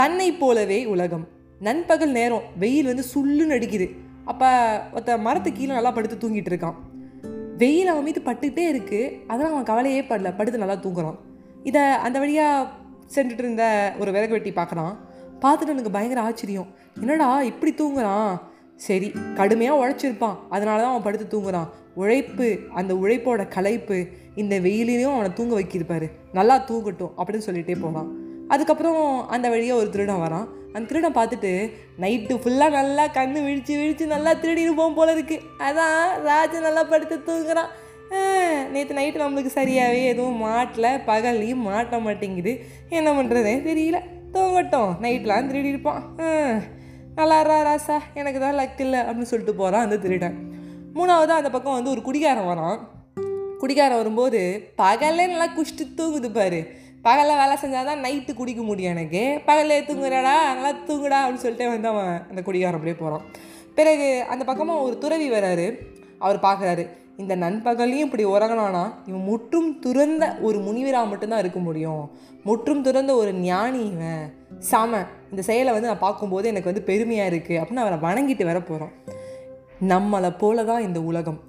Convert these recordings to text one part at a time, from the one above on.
தன்னை போலவே உலகம். நண்பகல் நேரம் வெயில் வந்து சுள்ளுன்னு அடிக்குது. அப்போ ஒருத்த மரத்து கீழே நல்லா படுத்து தூங்கிட்டு இருக்கான். வெயில் அவன் மீது பட்டுக்கிட்டே இருக்குது அதெல்லாம் அவன் கவலையே படல. படுத்து நல்லா தூங்குறான். இதை அந்த வழியாக சென்றுட்டு இருந்த ஒரு விறகு வெட்டி பார்க்குறான் பார்த்துட்டு எனக்கு பயங்கர ஆச்சரியம். என்னடா இப்படி தூங்குறான்? சரி கடுமையாக உழைச்சிருப்பான். அதனால தான் அவன் படுத்து தூங்குறான். உழைப்பு அந்த உழைப்போட களைப்பு இந்த வெயிலையும் அவனை தூங்க வைக்கிருப்பாரு நல்லா தூங்கட்டும் அப்படின்னு சொல்லிகிட்டே போகிறான் அதுக்கப்புறம் அந்த வழியாக ஒரு திருடன் வரான். அந்த திருடன் பார்த்துட்டு நைட்டு ஃபுல்லாக நல்லா கண் விழிச்சு விழிச்சு நல்லா திருடி இருப்போம் போல இருக்குது அதான் ராஜு நல்லா படுத்து தூங்குறான். நேற்று நைட்டு நம்மளுக்கு சரியாகவே எதுவும் மாட்டல பகல்லையும் மாட்ட மாட்டேங்குது. என்ன பண்ணுறதே தெரியல. தூங்கட்டும். நைட்லாம் திருடி இருப்பான். நல்லா ராசா. எனக்கு தான் லக் இல்லை அப்படின்னு சொல்லிட்டு போகிறான் அந்த திருடன். மூணாவது அந்த பக்கம் வந்து ஒரு குடிகாரன் வரான். குடிகாரன் வரும்போது பகல்லே நல்லா குஷ்டு தூங்குது பாரு. பகலில் வேலை செஞ்சால் தான் நைட்டு குடிக்க முடியும் எனக்கு. பகலில் தூங்குறாடா நல்லா தூங்குடா அப்படின்னு சொல்லிட்டு வந்து அவன் அந்த குடிகாரன் அப்படியே போகிறான் பிறகு அந்த பக்கமாக ஒரு துறவி வராரு. அவர் பார்க்குறாரு இந்த நண்பகலையும் இப்படி உறங்கினானா? இவன் முற்றும் துறந்த ஒரு முனிவராக மட்டும்தான் இருக்க முடியும். முற்றும் துறந்த ஒரு ஞானி இவன். சாம. இந்த செயலை வந்து நான் பார்க்கும்போது எனக்கு வந்து பெருமையாக இருக்குது அப்படின்னு அவரை வணங்கிட்டு வர போகிறோம் நம்மளை போல தான் இந்த உலகம்.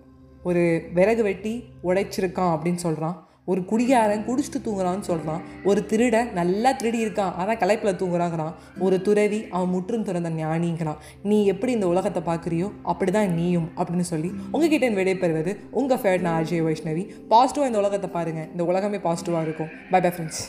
ஒரு விறகு வெட்டி உடைச்சிருக்கான் அப்படின்னு சொல்கிறான் ஒரு குடிகாரன் குடிச்சிட்டு தூங்குறான்னு சொல்கிறான் ஒரு திருடன் நல்லா திருடி இருக்கான். அதான் கலைப்பில் தூங்குறாங்கிறான். ஒரு துறவி அவன் முற்றும் துறந்த ஞானிங்கிறான். நீ எப்படி இந்த உலகத்தை பார்க்குறியோ அப்படி தான் நீயும் அப்படின்னு சொல்லி உங்ககிட்ட விடைபெறுவது உங்கள் ஃபேட் நான் அஜய் வைஷ்ணவி. பாசிட்டிவாக இந்த உலகத்தை பாருங்கள் இந்த உலகமே பாசிட்டிவாக இருக்கும். By bye friends